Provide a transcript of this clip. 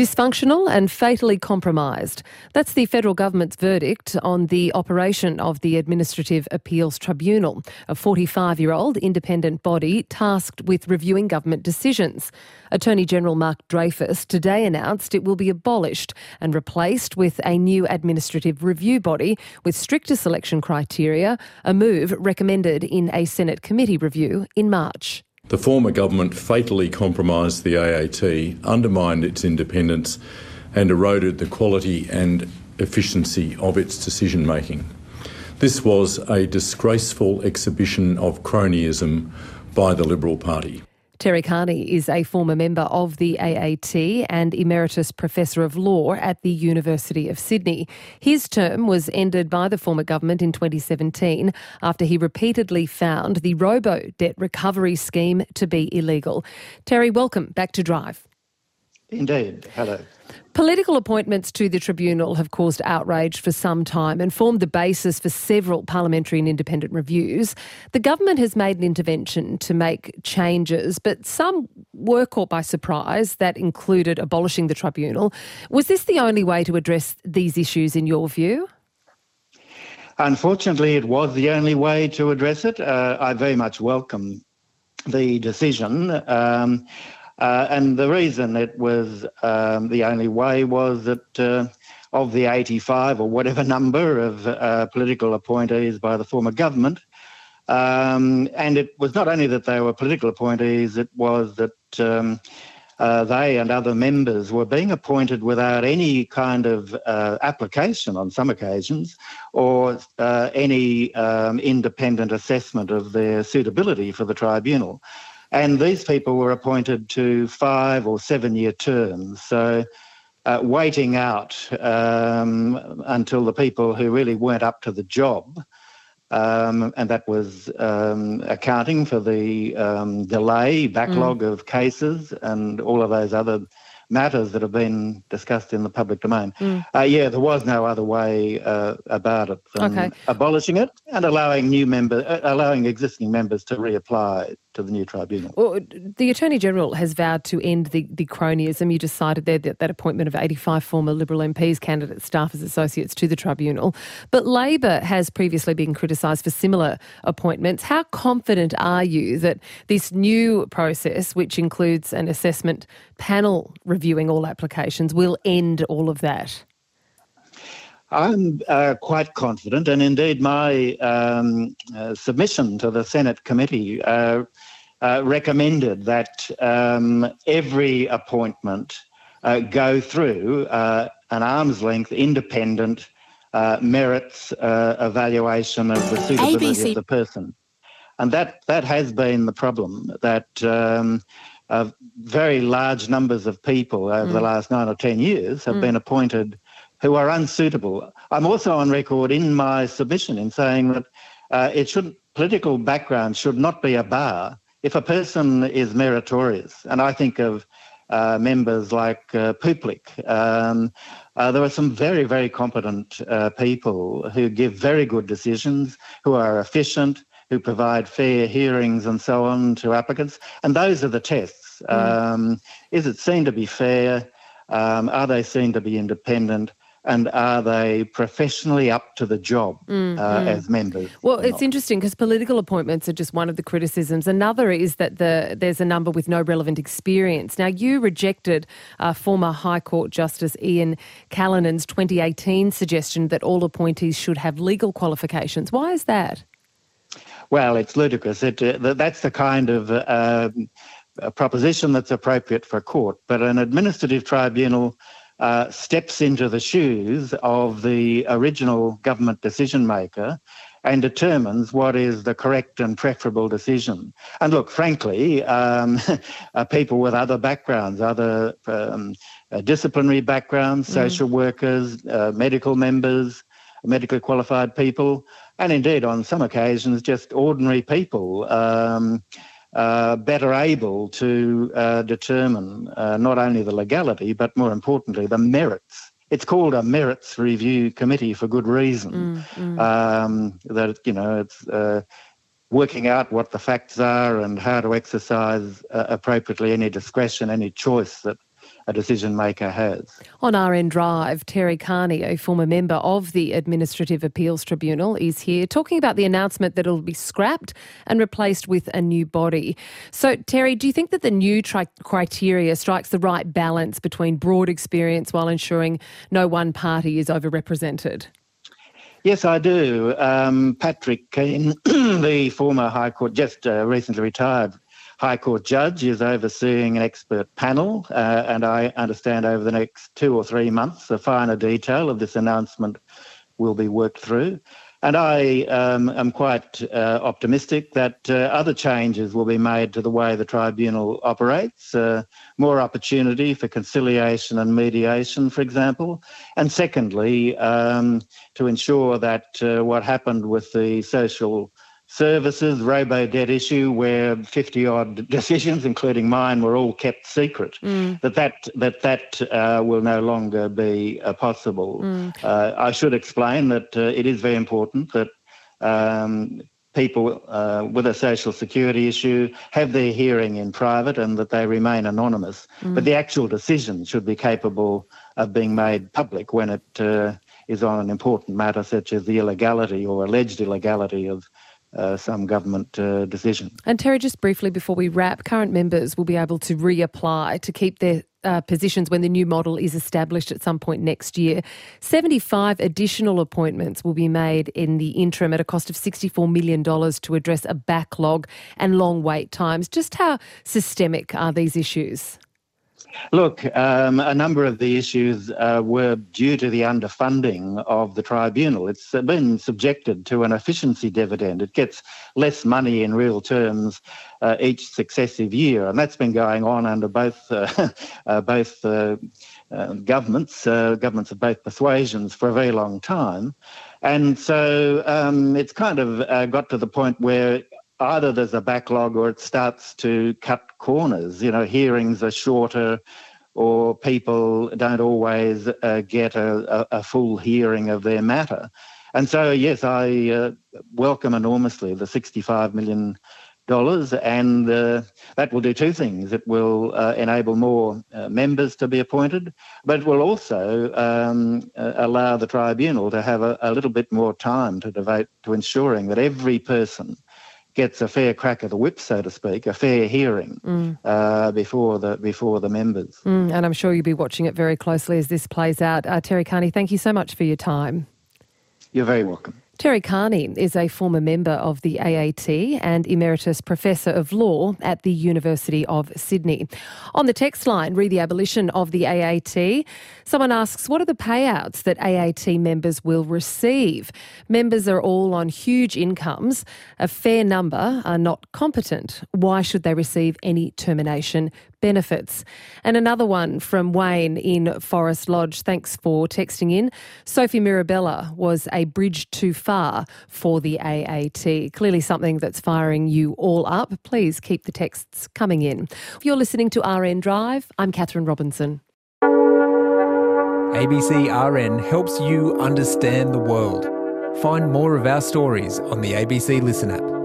Dysfunctional and fatally compromised. That's the federal government's verdict on the operation of the Administrative Appeals Tribunal, a 45 year old independent body tasked with reviewing government decisions. Attorney General Mark Dreyfus today announced it will be abolished and replaced with a new administrative review body with stricter selection criteria, a move recommended in a Senate committee review in March. The former government fatally compromised the AAT, undermined its independence, and eroded the quality and efficiency of its decision making. This was a disgraceful exhibition of cronyism by the Liberal Party. Terry Carney is a former member of the AAT and Emeritus Professor of Law at the University of Sydney. His term was ended by the former government in 2017 after he repeatedly found the robo debt recovery scheme to be illegal. Terry, welcome back to Drive. Indeed. Hello. Political appointments to the tribunal have caused outrage for some time and formed the basis for several parliamentary and independent reviews. The government has made an intervention to make changes, but some were caught by surprise. That included abolishing the tribunal. Was this the only way to address these issues, in your view? Unfortunately, it was the only way to address it. Uh, I very much welcome the decision. Um, uh, and the reason it was um, the only way was that uh, of the 85 or whatever number of uh, political appointees by the former government, um, and it was not only that they were political appointees, it was that um, uh, they and other members were being appointed without any kind of uh, application on some occasions or uh, any um, independent assessment of their suitability for the tribunal. And these people were appointed to five or seven year terms. So uh, waiting out um, until the people who really weren't up to the job, um, and that was um, accounting for the um, delay, backlog mm. of cases, and all of those other matters that have been discussed in the public domain. Mm. Uh, yeah, there was no other way uh, about it than okay. abolishing it and allowing new members, uh, allowing existing members to reapply to the new tribunal. Well, the Attorney General has vowed to end the, the cronyism. You just cited there that, that appointment of 85 former Liberal MPs, candidates, staff as associates to the tribunal. But Labor has previously been criticised for similar appointments. How confident are you that this new process, which includes an assessment panel reviewing all applications, will end all of that? I'm uh, quite confident, and indeed, my um, uh, submission to the Senate committee uh, uh recommended that um, every appointment uh, go through uh, an arm's length independent merits evaluation of the suitability ABC. of the person. And that, that has been the problem that um, very large numbers of people over mm. the last nine or 10 years have mm. been appointed who are unsuitable. I'm also on record in my submission in saying that uh, it should political background should not be a bar if a person is meritorious. And I think of uh, members like uh, Puplick. Um, uh, there are some very, very competent uh, people who give very good decisions, who are efficient, who provide fair hearings and so on to applicants. And those are the tests. Mm. Um, is it seen to be fair? Um, are they seen to be independent? and are they professionally up to the job mm, uh, mm. as members? Well, it's not? interesting because political appointments are just one of the criticisms. Another is that the there's a number with no relevant experience. Now, you rejected uh, former High Court Justice Ian Callinan's 2018 suggestion that all appointees should have legal qualifications. Why is that? Well, it's ludicrous. It, uh, that's the kind of uh, proposition that's appropriate for a court, but an administrative tribunal uh, steps into the shoes of the original government decision maker and determines what is the correct and preferable decision. And look, frankly, um, uh, people with other backgrounds, other um, uh, disciplinary backgrounds, mm. social workers, uh, medical members, medically qualified people, and indeed on some occasions just ordinary people. Um, uh, better able to uh, determine uh, not only the legality, but more importantly, the merits. It's called a merits review committee for good reason. Mm, mm. Um, that, you know, it's uh, working out what the facts are and how to exercise uh, appropriately any discretion, any choice that a decision maker has. On RN Drive, Terry Carney, a former member of the Administrative Appeals Tribunal, is here talking about the announcement that it'll be scrapped and replaced with a new body. So, Terry, do you think that the new tri- criteria strikes the right balance between broad experience while ensuring no one party is overrepresented? Yes, I do. Um, Patrick Keane, the former High Court, just uh, recently retired High Court judge, is overseeing an expert panel, uh, and I understand over the next two or three months, the finer detail of this announcement will be worked through. And I um, am quite uh, optimistic that uh, other changes will be made to the way the tribunal operates, uh, more opportunity for conciliation and mediation, for example. And secondly, um, to ensure that uh, what happened with the social services, robo debt issue, where 50 odd decisions, including mine, were all kept secret, mm. that that, that, that uh, will no longer be uh, possible. Mm. Uh, I should explain that uh, it is very important that um, people uh, with a social security issue have their hearing in private and that they remain anonymous. Mm. But the actual decision should be capable of being made public when it uh, is on an important matter such as the illegality or alleged illegality of uh, some government uh, decision. And Terry, just briefly before we wrap, current members will be able to reapply to keep their uh, positions when the new model is established at some point next year. 75 additional appointments will be made in the interim at a cost of $64 million to address a backlog and long wait times. Just how systemic are these issues? Look, um, a number of the issues uh, were due to the underfunding of the tribunal. It's been subjected to an efficiency dividend. It gets less money in real terms uh, each successive year, and that's been going on under both uh, uh both uh, uh, governments, governments of both persuasions, for a very long time. And so um, it's kind of got to the point where either there's a backlog or it starts to cut corners. You know, hearings are shorter, or people don't always uh, get a, a, full hearing of their matter. And so, yes, I uh, welcome enormously the $65 million, and uh, that will do two things. It will uh, enable more uh, members to be appointed, but it will also um, uh, allow the tribunal to have a, a little bit more time to devote to ensuring that every person gets a fair crack of the whip, so to speak, a fair hearing mm. uh, before the before the members. Mm, and I'm sure you'll be watching it very closely as this plays out. Uh, Terry Carney, thank you so much for your time. You're very welcome. Terry Carney is a former member of the AAT and Emeritus Professor of Law at the University of Sydney. On the text line, read the abolition of the AAT. Someone asks, What are the payouts that AAT members will receive? Members are all on huge incomes. A fair number are not competent. Why should they receive any termination benefits. And another one from Wayne in Forest Lodge. Thanks for texting in. Sophie Mirabella was a bridge too far for the AAT. Clearly something that's firing you all up. Please keep the texts coming in. If You're listening to RN Drive. I'm Catherine Robinson. ABC RN helps you understand the world. Find more of our stories on the ABC Listen app.